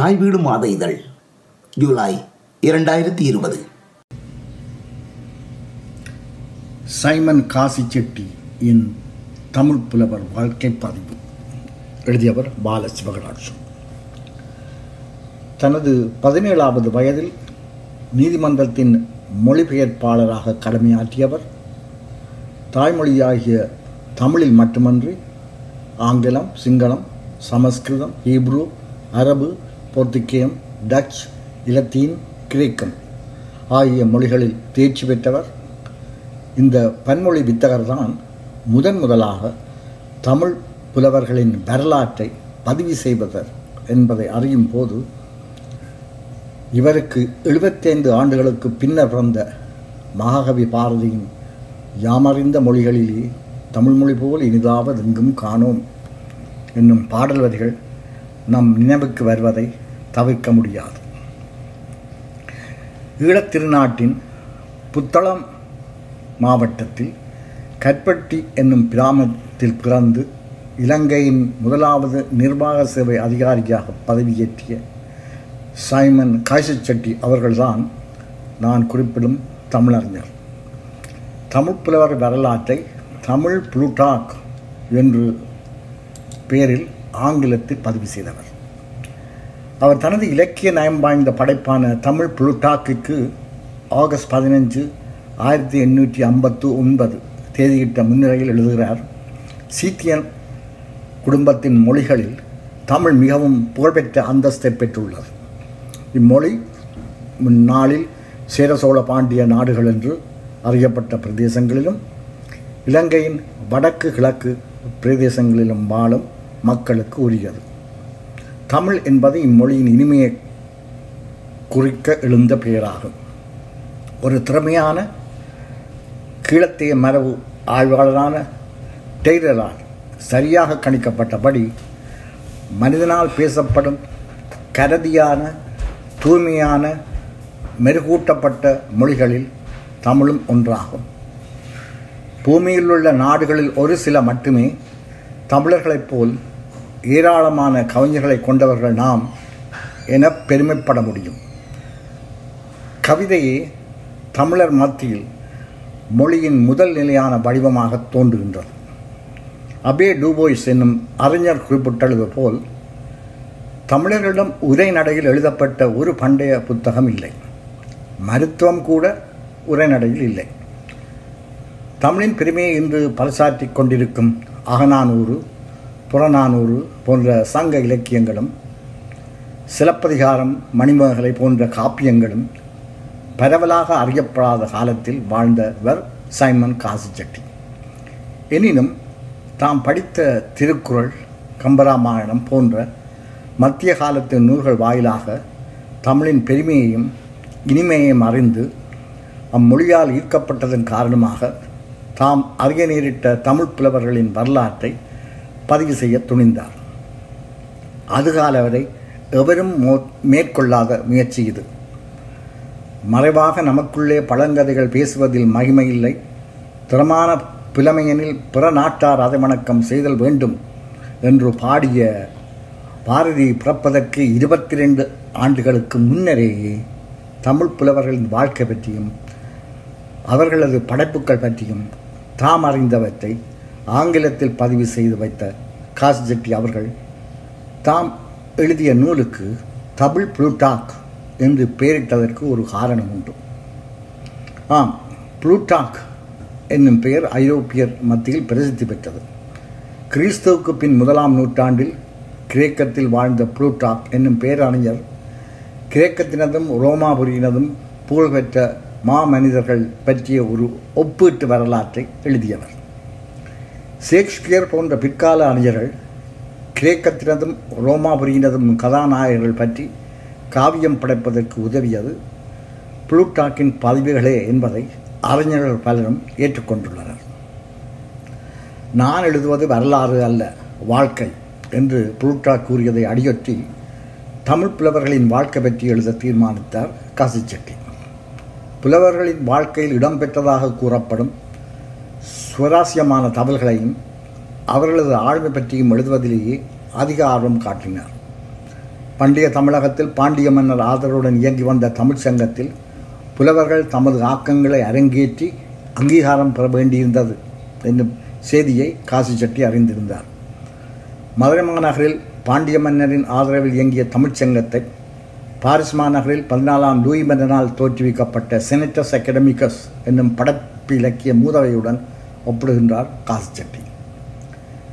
தாய் வீடு மாத இதழ் ஜூலை இரண்டாயிரத்தி இருபது. சைமன் காசி செட்டி இன் தமிழ் புலவர் வாழ்க்கை பதிவு. எழுதியவர் பால சிவகராட்சம் தனது பதினேழாவது வயதில் நீதிமன்றத்தின் மொழிபெயர்ப்பாளராக கடமையாற்றியவர் தாய்மொழியாகிய தமிழில் மட்டுமன்றி ஆங்கிலம் சிங்களம் சமஸ்கிருதம் ஹீப்ரு அரபு போர்த்துக்கேயம் டச் இலத்தீன் கிரேக்கம் ஆகிய மொழிகளில் தேர்ச்சி பெற்றவர். இந்த பன்மொழி வித்தகர்தான் முதன் முதலாக தமிழ் புலவர்களின் வரலாற்றை பதிவு செய்வதர் என்பதை அறியும் போது இவருக்கு எழுபத்தைந்து ஆண்டுகளுக்கு பின்னர் பிறந்த மகாகவி பாரதியின் யாமறிந்த மொழிகளிலே தமிழ்மொழி போல் இனிதாவது எங்கும் காணோம். என்னும் பாடல் வரிகள் நம் நினைவுக்கு வருவதை தவிர்க்க முடியாது. ஈழத்திருநாட்டின் புத்தளம் மாவட்டத்தில் கற்பட்டி என்னும் கிராமத்தில் பிறந்து இலங்கையின் முதலாவது நிர்வாக சேவை அதிகாரியாக பதவியேற்றிய சைமன் காய்ச்செட்டி அவர்கள்தான் நான் குறிப்பிடும் தமிழறிஞர். தமிழ் புலவர் வரலாற்றை தமிழ் புளூட்டாக் என்று பெயரில் ஆங்கிலத்தில் பதிவு செய்தவர். அவர் தனது இலக்கிய நயம் வாய்ந்த படைப்பான தமிழ் புளுட்டாக்கிற்கு ஆகஸ்ட் பதினஞ்சு ஆயிரத்தி எண்ணூற்றி ஐம்பத்து ஒன்பது தேதியிட்ட முன்னிலையில் எழுதுகிறார் சீத்தியன் குடும்பத்தின் மொழிகளில் தமிழ் மிகவும் புகழ்பெற்ற அந்தஸ்தை பெற்றுள்ளது. இம்மொழி முன்னாளில் சேர சோழ பாண்டிய நாடுகள் என்று அறியப்பட்ட பிரதேசங்களிலும் இலங்கையின் வடக்கு கிழக்கு பிரதேசங்களிலும் வாழும் மக்களுக்கு உரியது. தமிழ் என்பது இம்மொழியின் இனிமையை குறிக்க எழுந்த பெயராகும். ஒரு திறமையான கீழத்திய மரபு ஆய்வாளரான டெய்லரால் சரியாக கணிக்கப்பட்டபடி மனிதனால் பேசப்படும் கரதியான தூய்மையான மெருகூட்டப்பட்ட மொழிகளில் தமிழும் ஒன்றாகும். பூமியில் உள்ள நாடுகளில் ஒரு சில மட்டுமே தமிழர்களைப் போல் ஏராளமான கவிஞர்களை கொண்டவர்கள் நாம் என பெருமைப்பட முடியும். கவிதையே தமிழர் மத்தியில் மொழியின் முதல் நிலையான வடிவமாக தோன்றுகின்றது. அபே டூபோய்ஸ் என்னும் அறிஞர் குறிப்பிட்டது போல் தமிழர்களிடம் உரைநடையில் எழுதப்பட்ட ஒரு பண்டைய புத்தகம் இல்லை. மருத்துவம் கூட உரைநடையில் இல்லை. தமிழின் பெருமையை இன்று பறைசாற்றிக் கொண்டிருக்கும் அகநானூறு புறநானூறு போன்ற சங்க இலக்கியங்களும் சிலப்பதிகாரம் மணிமகளை போன்ற காப்பியங்களும் பரவலாக அறியப்படாத காலத்தில் வாழ்ந்தவர் சைமன் காசிச்செட்டி. எனினும் தாம் படித்த திருக்குறள் கம்பராமாயணம் போன்ற மத்திய காலத்து நூல்கள் வாயிலாக தமிழின் பெருமையையும் இனிமையையும் அறிந்து அம்மொழியால் ஈர்க்கப்பட்டதன் காரணமாக தாம் அறிய நேரிட்ட தமிழ் புலவர்களின் வரலாற்றை பதிவு செய்ய துணிந்தார். அதுகால வரை எவரும் மோ மேற்கொள்ளாத முயற்சி இது. மறைவாக நமக்குள்ளே பழங்கதைகள் பேசுவதில் மகிமை இல்லை. திறமான புலமையனில் பிற நாட்டார் அதை வணக்கம் செய்தல் வேண்டும் என்று பாடிய பாரதி பிறப்பதற்கு இருபத்தி ரெண்டு ஆண்டுகளுக்கு முன்னரேயே தமிழ் புலவர்களின் வாழ்க்கை பற்றியும் அவர்களது படைப்புகள் பற்றியும் தாம் அறிந்தவற்றை ஆங்கிலத்தில் பதிவு செய்து வைத்த காஸ் ஜெட்டி அவர்கள் தாம் எழுதிய நூலுக்கு தமிழ் புளூட்டாக் என்று பெயரிட்டதற்கு ஒரு காரணம் உண்டு. ஆம் புளூட்டாக் என்னும் பெயர் ஐரோப்பியர் மத்தியில் பிரசித்தி பெற்றது. கிறிஸ்துவுக்கு பின் முதலாம் நூற்றாண்டில் கிரேக்கத்தில் வாழ்ந்த புளூட்டாக் என்னும் பேரறிஞர் கிரேக்கத்தினதும் ரோமாபுரியினதும் புகழ்பெற்ற மாமனிதர்கள் பற்றிய ஒரு ஒப்பீட்டு வரலாற்றை எழுதியவர். ஷேக்ஸ்பியர் போன்ற பிற்கால அறிஞர்கள் கிரேக்கத்தினதும் ரோமாபுரியினதும் கதாநாயகர்கள் பற்றி காவியம் படைப்பதற்கு உதவியது புளூட்டாக்கின் பதிவுகளே என்பதை அறிஞர்கள் பலரும் ஏற்றுக்கொண்டுள்ளனர். நான் எழுதுவது வரலாறு அல்ல வாழ்க்கை என்று புளூட்டா கூறியதை அடியொற்றி தமிழ் புலவர்களின் வாழ்க்கை பற்றி எழுத தீர்மானித்தார் காசிச்செட்டி. புலவர்களின் வாழ்க்கையில் இடம்பெற்றதாக கூறப்படும் சுவராசியமான தவல்களையும் அவர்களது ஆழ்மை பற்றியும் எழுதுவதிலேயே அதிக ஆர்வம் காட்டினார். பண்டைய தமிழகத்தில் பாண்டிய மன்னர் ஆதரவுடன் இயங்கி வந்த தமிழ்ச் சங்கத்தில் புலவர்கள் தமது ஆக்கங்களை அரங்கேற்றி அங்கீகாரம் பெற வேண்டியிருந்தது என்னும் செய்தியை காசி செட்டி அறிந்திருந்தார். மதுரை மாநகரில் பாண்டிய மன்னரின் ஆதரவில் இயங்கிய தமிழ்ச்சங்கத்தை பாரிஸ் மாநகரில் பதினாலாம் லூயி மன்னனால் தோற்றுவிக்கப்பட்ட செனட்டஸ் அகடமிகஸ் என்னும் படப்பிலக்கிய மூதவையுடன் ஒப்பிடுகின்றார் காசி செட்டி.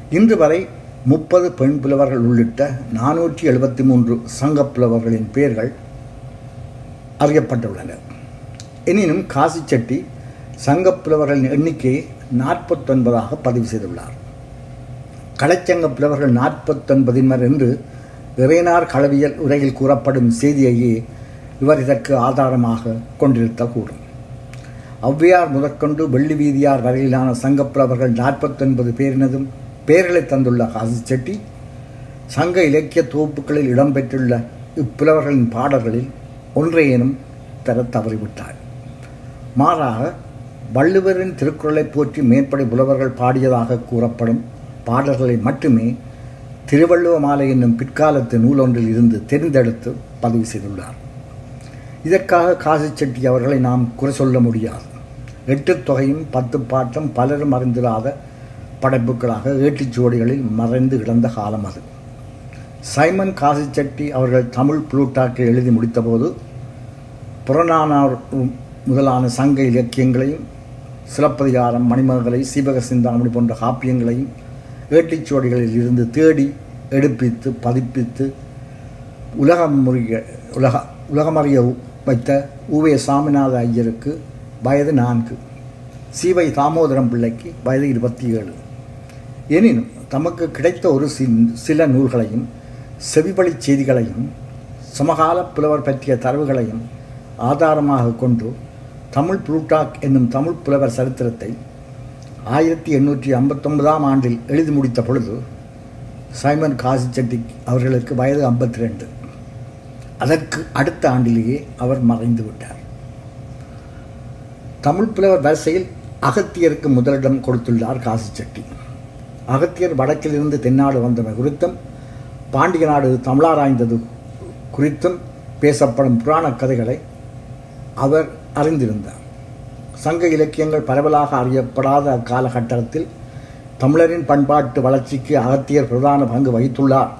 இன்று வரை முப்பது பெண் புலவர்கள் உள்ளிட்ட நானூற்றி எழுபத்தி மூன்று சங்கப் புலவர்களின் பெயர்கள் அறியப்பட்டுள்ளன எனினும் காசி செட்டி சங்கப் புலவர்களின் எண்ணிக்கையை நாற்பத்தொன்பதாக பதிவு செய்துள்ளார். கலைச்சங்க புலவர்கள் நாற்பத்தொன்பதின்மர் என்று இறைனார் களவியல் உரையில் கூறப்படும் செய்தியையே இவர் இதற்கு ஆதாரமாக கொண்டிருத்தக்கூடும் ஔவையார் முதற்கொண்டு வெள்ளி வீதியார் வரையிலான சங்கப்புலவர்கள் நாற்பத்தொன்பது பேரினதும் பெயர்களை தந்துள்ள காசி செட்டி சங்க இலக்கிய தொகுப்புகளில் இடம்பெற்றுள்ள இப்புலவர்களின் பாடல்களில் ஒன்றையேனும் தர தவறிவிட்டார். மாறாக வள்ளுவரின் திருக்குறளை போற்றி மேற்படை புலவர்கள் பாடியதாக கூறப்படும் பாடல்களை மட்டுமே திருவள்ளுவ மாலை என்னும் பிற்காலத்து நூலொன்றில் இருந்து தெரிந்தெடுத்து பதிவு செய்துள்ளார். இதற்காக காசி செட்டி அவர்களை நாம் குறை சொல்ல முடியாது. எட்டு தொகையும் பத்து பாட்டும் பலரும் அறிந்திராத படைப்புகளாக ஏட்டுச்சுவடிகளில் மறைந்து கிடந்த காலம் அது. சைமன் காசி செட்டி அவர்கள் தமிழ் புளூட்டாக்கை எழுதி முடித்தபோது புறநானார் முதலான சங்க இலக்கியங்களையும் சிலப்பதிகாரம் மணிமகளை சீவக சிந்தாமணி போன்ற காப்பியங்களையும் ஏட்டிச்சுவடிகளில் இருந்து தேடி எடுப்பித்து பதிப்பித்து உலகம் முறிய உலக உலகமறிய வைத்த ஊவே சாமிநாத ஐயருக்கு வயது நான்கு. சீவை தாமோதரம் பிள்ளைக்கு வயது இருபத்தி ஏழு எனினும் தமக்கு கிடைத்த ஒரு சில நூல்களையும் செவிவழி செய்திகளையும் சமகால புலவர் பற்றிய தரவுகளையும் ஆதாரமாக கொண்டு தமிழ் புளூட்டாக் என்னும் தமிழ் புலவர் சரித்திரத்தை ஆயிரத்தி எண்ணூற்றி ஐம்பத்தொன்பதாம் ஆண்டில் எழுதி முடித்த பொழுது சைமன் காசி செட்டி அவர்களுக்கு வயது ஐம்பத்தி ரெண்டு அதற்கு அடுத்த ஆண்டிலேயே அவர் மறைந்து விட்டார். தமிழ் புலவர் வரிசையில் அகத்தியருக்கு முதலிடம் கொடுத்துள்ளார் காசி செட்டி. அகத்தியர் வடக்கிலிருந்து தென்னாடு வந்தமை குறித்தும் பாண்டிய நாடு தமிழாராய்ந்தது குறித்தும் பேசப்படும் புராண கதைகளை அவர் அறிந்திருந்தார். சங்க இலக்கியங்கள் பரவலாக அறியப்படாத அக்காலகட்டத்தில் தமிழரின் பண்பாட்டு வளர்ச்சிக்கு அகத்தியர் பிரதான பங்கு வகித்துள்ளார்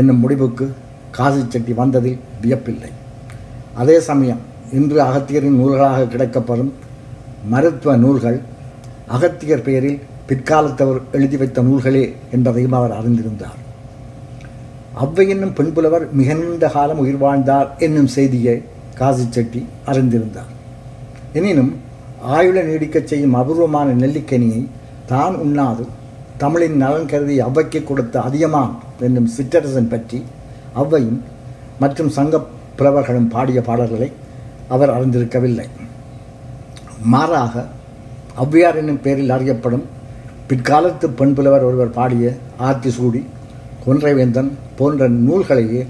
என்னும் முடிவுக்கு காசி செட்டி வந்ததில் வியப்பில்லை. அதே சமயம் இன்று அகத்தியரின் நூல்களாக கிடைக்கப்படும் மருத்துவ நூல்கள் அகத்தியர் பெயரில் பிற்காலத்தவர் எழுதி வைத்த நூல்களே என்பதையும் அவர் அறிந்திருந்தார். அவ்வை என்னும் பெண்புலவர் மிக நீண்ட காலம் உயிர் வாழ்ந்தார் என்னும் செய்தியை காசி செட்டி அறிந்திருந்தார். எனினும் ஆயுள நீடிக்கச் செய்யும் அபூர்வமான நெல்லிக்கனியை தான் உண்ணாது தமிழின் நலன் கருதி அவ்வைக்கு கொடுத்த அதியமான் என்னும் சிற்றரசன் பற்றி அவ்வையும் மற்றும் சங்க புலவர்களும் பாடிய பாடல்களை அவர் அறிந்திருக்கவில்லை. மாறாக ஔவையார் என்னும் பெயரில் அறியப்படும் பிற்காலத்து பெண் புலவர் ஒருவர் பாடிய ஆர்த்தி சூடி கொன்றைவேந்தன் போன்ற நூல்களையே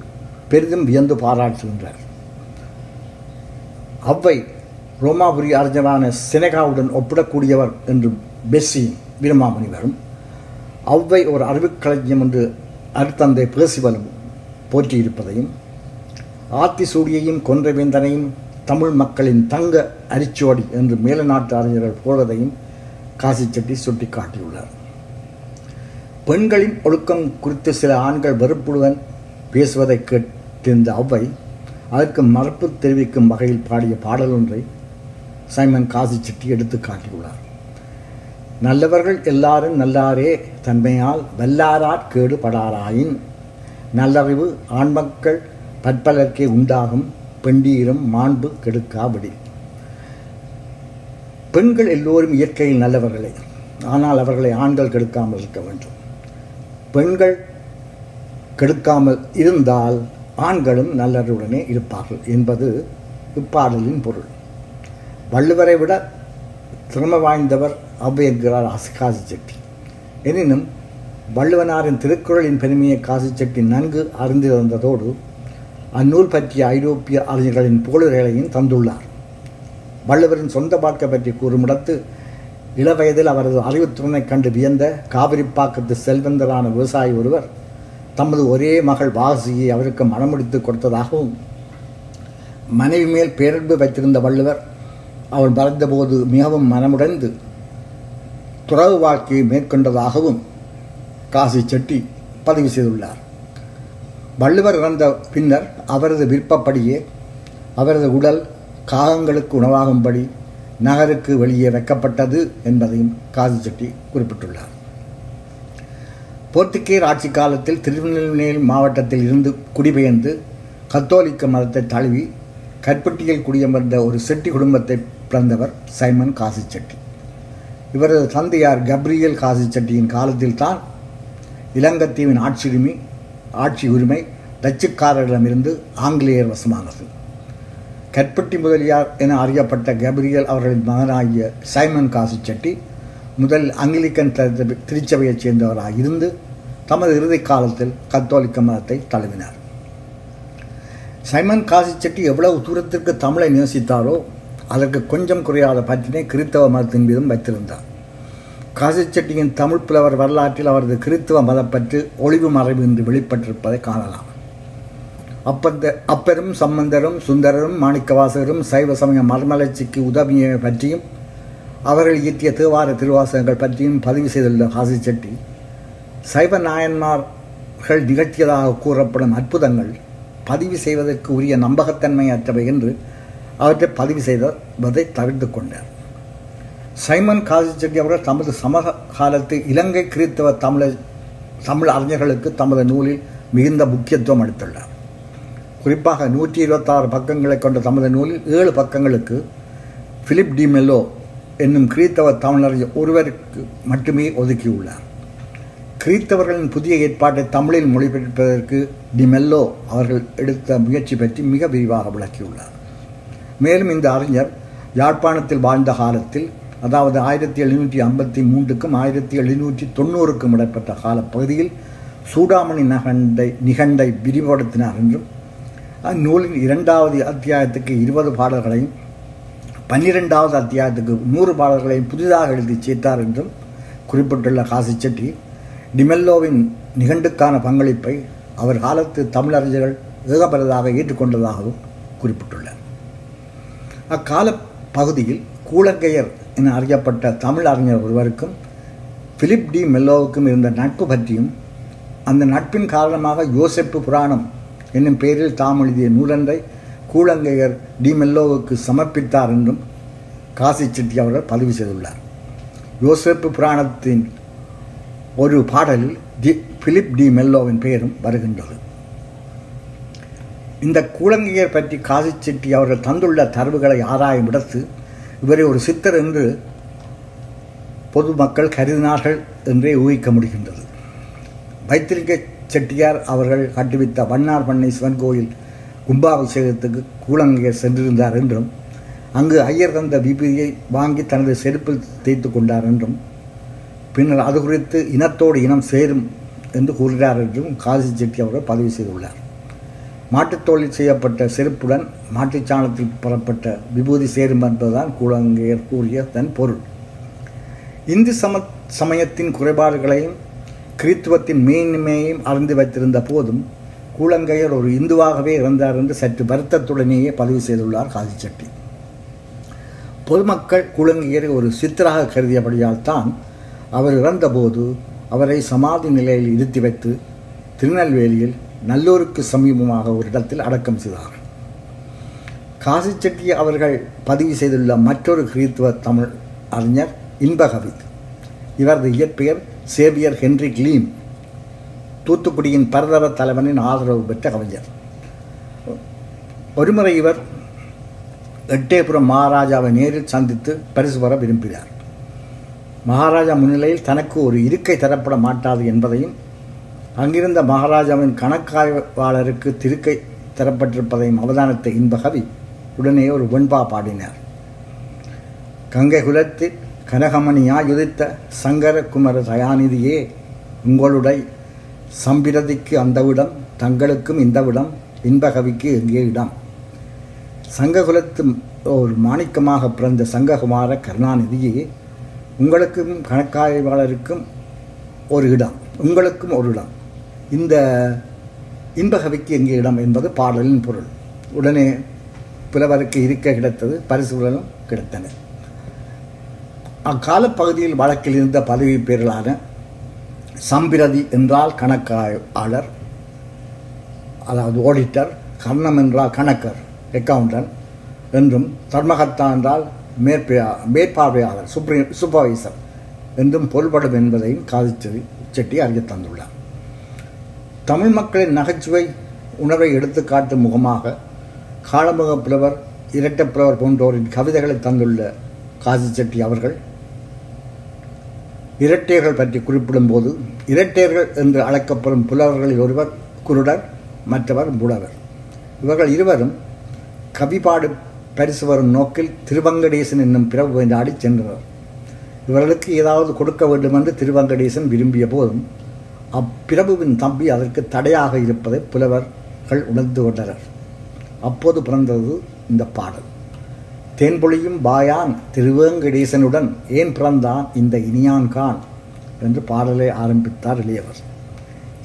பெரிதும் வியந்து பாராட்டுகின்றார். அவ்வை ரோமாபுரி அறிஞரான சினேகாவுடன் ஒப்பிடக்கூடியவர் என்று பெஸ்ஸியும் வீரமாமுனிவரும் அவ்வை ஒரு அறிவுக்களஞ்சியம் என்று அருத்தந்தை பேசிவலும் போற்றியிருப்பதையும் ஆத்திசூடியையும் கொன்றவேந்தனையும் தமிழ் மக்களின் தங்க அரிச்சுவடி என்று மேலநாட்டு அறிஞர்கள் போவதையும் காசி செட்டி சுட்டிக்காட்டியுள்ளார். பெண்களின் ஒழுக்கம் குறித்து சில ஆண்கள் வெறுப்புடன் பேசுவதை கேட்டிருந்த அவ்வை அதற்கு மறுப்பு தெரிவிக்கும் வகையில் பாடிய பாடல் ஒன்றை சைமன் காசி செட்டி எடுத்து காட்டியுள்ளார். நல்லவர்கள் எல்லாரும் நல்லாரே தன்மையால் வல்லாராற் கேடு படாராயின் நல்லறிவு ஆண்மக்கள் பற்பலர்க்கே உண்டாகும் பெண்டீரும் மாண்பு கெடுக்காவிடி பெண்கள் எல்லோரும் இயற்கையில் நல்லவர்களே. ஆனால் அவர்களை ஆண்கள் கெடுக்காமல் இருக்க வேண்டும். பெண்கள் கெடுக்காமல் இருந்தால் ஆண்களும் நல்லருடனே இருப்பார்கள் என்பது இப்பாடலின் பொருள். வள்ளுவரை விட திறமை வாய்ந்தவர் அவ்வை என்கிறார் காசி செட்டி. எனினும் வள்ளுவனாரின் திருக்குறளின் பெருமையை காசி செட்டி நன்கு அறிந்திருந்ததோடு அந்நூல் பற்றிய ஐரோப்பிய அறிஞர்களின் புகழுரைகளையும் தந்துள்ளார். வள்ளுவரின் சொந்த வாழ்க்கை பற்றி கூறுமிடத்து இளவயதில் அவரது அறிவுத்திறனைக் கண்டு வியந்த காவிரிப்பாக்கத்து செல்வந்தரான விவசாயி ஒருவர் தமது ஒரே மகள் வாசியை அவருக்கு மனமுடித்து கொடுத்ததாகவும் மனைவி மேல் பேரன்பு வைத்திருந்த வள்ளுவர் அவள் மறைந்தபோது மிகவும் மனமுடைந்து துறவு வாழ்க்கையை மேற்கொண்டதாகவும் காசி செட்டி பதிவு செய்துள்ளார். வள்ளுவர் இறந்த பின்னர் அவரது விருப்பப்படியே அவரது உடல் காகங்களுக்கு உணவாகும்படி நகருக்கு வெளியே வைக்கப்பட்டது என்பதையும் காசி செட்டி குறிப்பிட்டுள்ளார். போர்த்துகேயர் ஆட்சி காலத்தில் திருநெல்வேலி மாவட்டத்தில் இருந்து குடிபெயர்ந்து கத்தோலிக்க மதத்தை தழுவி கற்பட்டியில் குடியமர்ந்த ஒரு செட்டி குடும்பத்தை பிறந்தவர் சைமன் காசி செட்டி. இவரது தந்தையார் கப்ரியல் காசி செட்டியின் காலத்தில்தான் இலங்கத்தீவின் ஆட்சியுரிமை ஆட்சி உரிமை டச்சுக்காரர்களிடமிருந்து ஆங்கிலேயர் வசமானது. கற்பட்டி முதலியார் என அறியப்பட்ட கேப்ரியல் அவர்களின் மகனாகிய சைமன் காசு செட்டி முதல் அங்கிலிக்கன் திருச்சபையைச் சேர்ந்தவராக இருந்து தமது இறுதி காலத்தில் கத்தோலிக்க மதத்தை தழுவினார். சைமன் காசி செட்டி எவ்வளவு தூரத்திற்கு தமிழை நேசித்தாரோ அதற்கு கொஞ்சம் குறையாத பற்றினை கிறித்தவ மதத்தின் மீதும் வைத்திருந்தார். காசிச்செட்டியின் தமிழ் புலவர் வரலாற்றில் அவரது கிறித்துவ மதப்பற்று ஒளிவு மறைவு என்று வெளிப்பட்டிருப்பதை காணலாம். அப்பந்த அப்பரும் சம்பந்தரும் சுந்தரரும் மாணிக்கவாசகரும் சைவ சமய மர்மலர்ச்சிக்கு உதவிய பற்றியும் அவர்கள் இயற்றிய தேவார திருவாசகங்கள் பற்றியும் பதிவு செய்துள்ள காசிச்செட்டி சைவ நாயன்மார்கள் நிகழ்த்தியதாக கூறப்படும் அற்புதங்கள் பதிவு செய்வதற்கு உரிய நம்பகத்தன்மையற்றவை என்று அவற்றை பதிவு செய்ததை தவிர்த்து கொண்டார். சைமன் காசி செட்டி அவர்கள் தமது சமகாலத்து இலங்கை கிறித்தவ தமிழ தமிழ் அறிஞர்களுக்கு தமது நூலில் மிகுந்த முக்கியத்துவம் அளித்துள்ளார். குறிப்பாக நூற்றி இருபத்தாறு பக்கங்களை கொண்ட தமது நூலில் ஏழு பக்கங்களுக்கு பிலிப் டி மெல்லோ என்னும் கிறித்தவ தமிழறிஞர் ஒருவருக்கு மட்டுமே ஒதுக்கியுள்ளார். கிறித்தவர்களின் புதிய ஏற்பாட்டை தமிழில் மொழிபெயர்ப்பதற்கு டி மெல்லோ அவர்கள் எடுத்த முயற்சி பற்றி மிக விரிவாக விளக்கியுள்ளார். மேலும் இந்த அறிஞர் யாழ்ப்பாணத்தில் வாழ்ந்த காலத்தில் அதாவது ஆயிரத்தி எழுநூற்றி ஐம்பத்தி மூன்றுக்கும் ஆயிரத்தி எழுநூற்றி தொண்ணூறுக்கும் இடைப்பட்ட காலப்பகுதியில் சூடாமணி நகண்டை நிகண்டை விரிவுபடுத்தினார் என்றும் அந்நூலின் இரண்டாவது அத்தியாயத்துக்கு இருபது பாடல்களையும் பன்னிரெண்டாவது அத்தியாயத்துக்கு நூறு பாடல்களையும் புதிதாக எழுதி சேர்த்தார் என்றும் குறிப்பிட்டுள்ள காசி செட்டி டிமெல்லோவின் நிகண்டுக்கான பங்களிப்பை அவர் காலத்து தமிழறிஞர்கள் ஏகபலதாக ஏற்றுக்கொண்டதாகவும் குறிப்பிட்டுள்ளார். அக்கால பகுதியில் கூலங்கையர் என அறியப்பட்ட தமிழ் அறிஞர் ஒருவருக்கும் பிலிப் டி மெல்லோவுக்கும் இருந்த நட்பு பற்றியும் அந்த நட்பின் காரணமாக யோசிப்பு புராணம் என்னும் பெயரில் தாம் எழுதிய நூலன்றை கூழங்கையர் டி மெல்லோவுக்கு சமர்ப்பித்தார் என்றும் காசி செட்டி அவர்கள் பதிவு செய்துள்ளார். யோசெப்பு புராணத்தின் ஒரு பாடலில் டி பிலிப் டி மெல்லோவின் பெயரும் வருகின்றது. இந்த கூழங்கையர் பற்றி காசி செட்டி அவர்கள் தந்துள்ள தரவுகளை ஆராயும் இடத்து இவரை ஒரு சித்தர் என்று பொதுமக்கள் கருதினார்கள் என்றே ஊகிக்க முடிகின்றது. வைத்திருக்க செட்டியார் அவர்கள் கட்டுவித்த வண்ணார் பண்ணை சிவன் கோயில் கும்பாபிஷேகத்துக்கு கூலங்கையர் சென்றிருந்தார் என்றும் அங்கு ஐயர் தந்த விபூதியை வாங்கி தனது செருப்பில் தேய்த்து கொண்டார் என்றும் பின்னர் அது குறித்து இனத்தோடு இனம் சேரும் என்று கூறுகிறார் என்றும் காசி செட்டி அவர்கள் பதிவு செய்துள்ளார். மாட்டுத்தோலில் செய்யப்பட்ட செருப்புடன் மாட்டுச் சாணத்தில் பெறப்பட்ட விபூதி சேரும் என்பதுதான் கூலங்கையர் கூறிய தன் பொருள். இந்து சம சமயத்தின் குறைபாடுகளையும் கிறித்துவத்தின் மேன்மையையும் அறிந்து வைத்திருந்த போதும் கூலங்கையர் ஒரு இந்துவாகவே இருந்தார் என்று சற்று வருத்தத்துடனேயே பதிவு செய்துள்ளார் காசி பொதுமக்கள் கூலங்கையரை ஒரு சித்தராக கருதியபடியால் தான் அவர் இறந்தபோது அவரை சமாதி நிலையில் இருத்தி வைத்து திருநெல்வேலியில் நல்லூருக்கு சமீபமாக ஒரு இடத்தில் அடக்கம் செய்தார். காசி செட்டி அவர்கள் பதிவு செய்துள்ள மற்றொரு கிறித்துவ தமிழ் அறிஞர் இன்பகவி இவரது இயற்பெயர் சேவியர் ஹென்றி கிளீம். தூத்துக்குடியின் பரதவ தலைவனின் ஆதரவு பெற்ற கவிஞர். ஒருமுறை இவர் எட்டேபுரம் மகாராஜாவை நேரில் சந்தித்து பரிசு பெற விரும்பினார். மகாராஜா முன்னிலையில் தனக்கு ஒரு இருக்கை தரப்பட மாட்டாது என்பதையும் அங்கிருந்த மகாராஜாவின் கணக்காய்வாளருக்கு திருக்கை தரப்பட்டிருப்பதையும் அவதானித்த இன்பகவி உடனே ஒரு வெண்பா பாடினார். கங்கை குலத்தில் கனகமணியாயுதித்த சங்கரகுமர தயாநிதியே உங்களுடைய சம்பிரதிக்கு அந்த விடம் தங்களுக்கும் இந்த விடம் இன்பகவிக்கு எங்கே இடம்? சங்ககுலத்து ஒரு மாணிக்கமாக பிறந்த சங்ககுமார கருணாநிதியே உங்களுக்கும் கணக்காய்வாளருக்கும் ஒரு இடம் உங்களுக்கும் ஒரு இடம். இந்த இன்பகவிக்கு எங்கே இடம் என்பது பாடலின் பொருள். உடனே புலவருக்கு இருக்க கிடைத்தது பரிசுகளும் கிடைத்தன. அக்கால பகுதியில் வழக்கில் இருந்த பதவி பேரலான சம்பிரதி என்றால் கணக்காளர் அதாவது ஆடிட்டர் கர்ணம் என்றால் கணக்கர் அக்கவுண்டன்ட் என்றும் தர்மகர்த்தா என்றால் மேற்பா மேற்பார்வையாளர் சுப்ரி சூப்பர்வைசர் என்றும் பொருள்படும் என்பதையும் காதிச்செடி செட்டி அறிய தந்துள்ளார். தமிழ் மக்களின் நகைச்சுவை உணர்வை எடுத்துக்காட்டும் முகமாக காலமுக புலவர் இரட்டப் புலவர் போன்றோரின் கவிதைகளை தந்துள்ள காசி செட்டி அவர்கள் இரட்டையர்கள் பற்றி குறிப்பிடும்போது இரட்டையர்கள் என்று அழைக்கப்படும் புலவர்களில் ஒருவர் குருடர் மற்றவர் புலவர். இவர்கள் இருவரும் கவிபாடு பரிசு வரும் நோக்கில் திருவங்கடேசன் என்னும் பிறவு நாடி சென்றனர் இவர்களுக்கு ஏதாவது கொடுக்க வேண்டும் என்று திருவங்கடேசன் விரும்பிய போதும் அப்பிரபுவின் தம்பி அதற்கு தடையாக இருப்பதை புலவர்கள் உணர்ந்து கொண்டனர். அப்போது பிறந்தது இந்த பாடல். தேன்பொழியும் பாயான் திருவேங்கடேசனுடன் ஏன் பிறந்தான் இந்த இனியான் கான்? என்று பாடலை ஆரம்பித்தார் இளையவர்.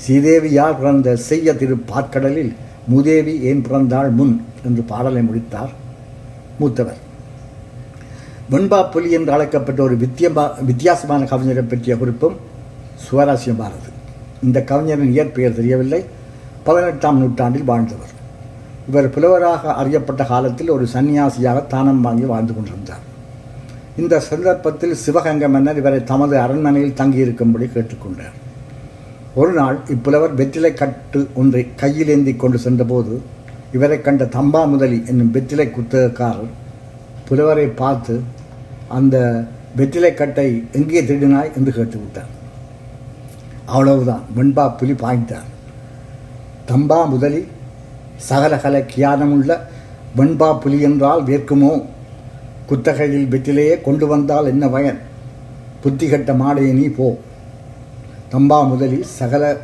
ஸ்ரீதேவியால் பிறந்த செய்ய திரு பாற்கடலில் மூதேவி ஏன் பிறந்தாள் முன்? என்று பாடலை முடித்தார் மூத்தவர். வெண்பா புலி என்று அழைக்கப்பட்ட ஒரு வித்தியமா வித்தியாசமான கவிஞரை பற்றிய குறிப்பும் சுவாரஸ்யமானது. இந்த கவிஞரின் இயற்பெயர் தெரியவில்லை. பதினெட்டாம் நூற்றாண்டில் வாழ்ந்தவர். இவர் புலவராக அறியப்பட்ட காலத்தில் ஒரு சன்னியாசியாக தானம் வாங்கி வாழ்ந்து கொண்டிருந்தார். இந்த சந்தர்ப்பத்தில் சிவகங்க மன்னர் இவரை தமது அரண்மனையில் தங்கியிருக்கும்படி கேட்டுக்கொண்டார். ஒரு நாள் இப்புலவர் வெற்றிலை கட்டு ஒன்றை கையில் ஏந்தி கொண்டு சென்றபோது இவரை கண்ட தம்பா முதலி என்னும் வெற்றிலை குத்தகக்காரர் புலவரை பார்த்து அந்த வெற்றிலை கட்டை எங்கே திருடினாய்? என்று கேட்டுவிட்டார். அவ்வளவுதான். வெண்பா புலி பாய்ந்தார். தம்பா முதலி சகலகல கியானமுள்ள வெண்பா புலி என்றால் வேர்க்குமோ? குத்தகையில் வெற்றிலேயே கொண்டு வந்தால் என்ன பயன்? புத்தி கட்ட மாடே நீ போ. தம்பா முதலி சகல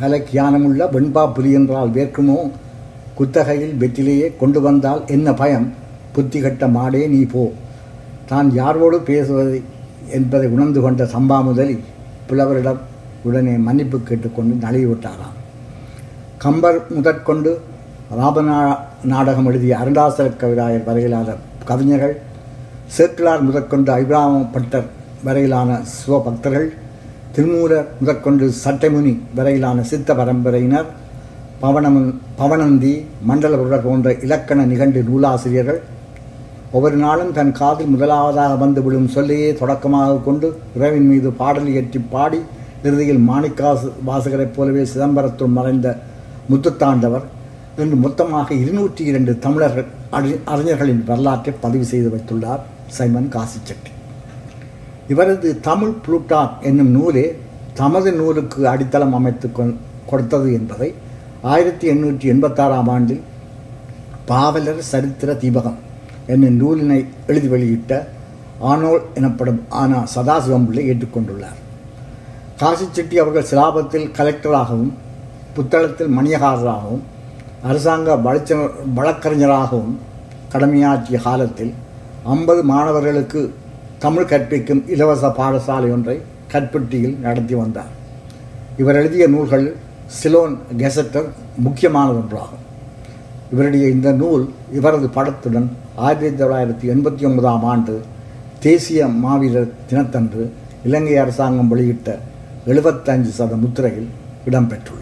கல கியானமுள்ள வெண்பா புலி என்றால் வேர்க்குமோ? குத்தகையில் வெற்றிலேயே கொண்டு வந்தால் என்ன பயம் புத்தி கட்ட மாடே நீ போ. தான் யாரோடு பேசுவது என்பதை உணர்ந்து கொண்ட சம்பா முதலி புலவரிடம் உடனே மன்னிப்பு கேட்டுக்கொண்டு நழுவிவிட்டாராம். கம்பர் முதற்கொண்டு ராபநா நாடகம் எழுதிய அருண்டாசல கவிராயர் வரையிலான கவிஞர்கள் சேக்கிலார் முதற்கொண்டு ஐபிராம பட்டர் வரையிலான சிவபக்தர்கள் திருமூலர் முதற்கொண்டு சட்டைமுனி வரையிலான சித்த பரம்பரையினர் பவனமன் பவனந்தி மண்டலபுரர் போன்ற இலக்கண நிகண்டு நூலாசிரியர்கள் ஒவ்வொரு நாளும் தன் காதில் முதலாவதாக வந்து விடும் சொல்லையே தொடக்கமாக கொண்டு இறைவின் மீது பாடல் இயற்றி பாடி இறுதியில் மாணிக்காசு வாசகரைப் போலவே சிதம்பரத்துள் மறைந்த முத்துத்தாண்டவர் என்று மொத்தமாக இருநூற்றி இரண்டு தமிழர்கள் அறி- அறிஞர்களின் வரலாற்றை பதிவு செய்து வைத்துள்ளார் சைமன் காசிச்செட்டி. இவரது தமிழ் புளூட்டா என்னும் நூலே தமது நூலுக்கு அடித்தளம் அமைத்து கொடுத்தது என்பதை ஆயிரத்தி எண்ணூற்றி எண்பத்தாறாம் ஆண்டில் பாவலர் சரித்திர தீபகம் என்னும் நூலினை எழுதி வெளியிட்ட ஆனோல் எனப்படும் ஆனா சதாசிவம் பிள்ளை ஏற்றுக்கொண்டுள்ளார். காசி செட்டி அவர்கள் சிலாபத்தில் கலெக்டராகவும் புத்தளத்தில் மணியகாரராகவும் அரசாங்க வழச்ச வழக்கறிஞராகவும் கடமையாற்றிய காலத்தில் ஐம்பது மாணவர்களுக்கு தமிழ் கற்பிக்கும் இலவச பாடசாலை ஒன்றை கற்பட்டியில் நடத்தி வந்தார். இவர் எழுதிய நூல்கள் சிலோன் கெசட்டர் முக்கியமானது ஒன்றாகும். இவருடைய இந்த நூல் இவரது படத்துடன் ஆயிரத்தி தொள்ளாயிரத்தி எண்பத்தி ஒன்பதாம் ஆண்டு தேசிய மாவீரர் தினத்தன்று இலங்கை அரசாங்கம் வெளியிட்ட எழுபத்தஞ்சு சத முத்திரையில் இடம்பெற்றுள்ளது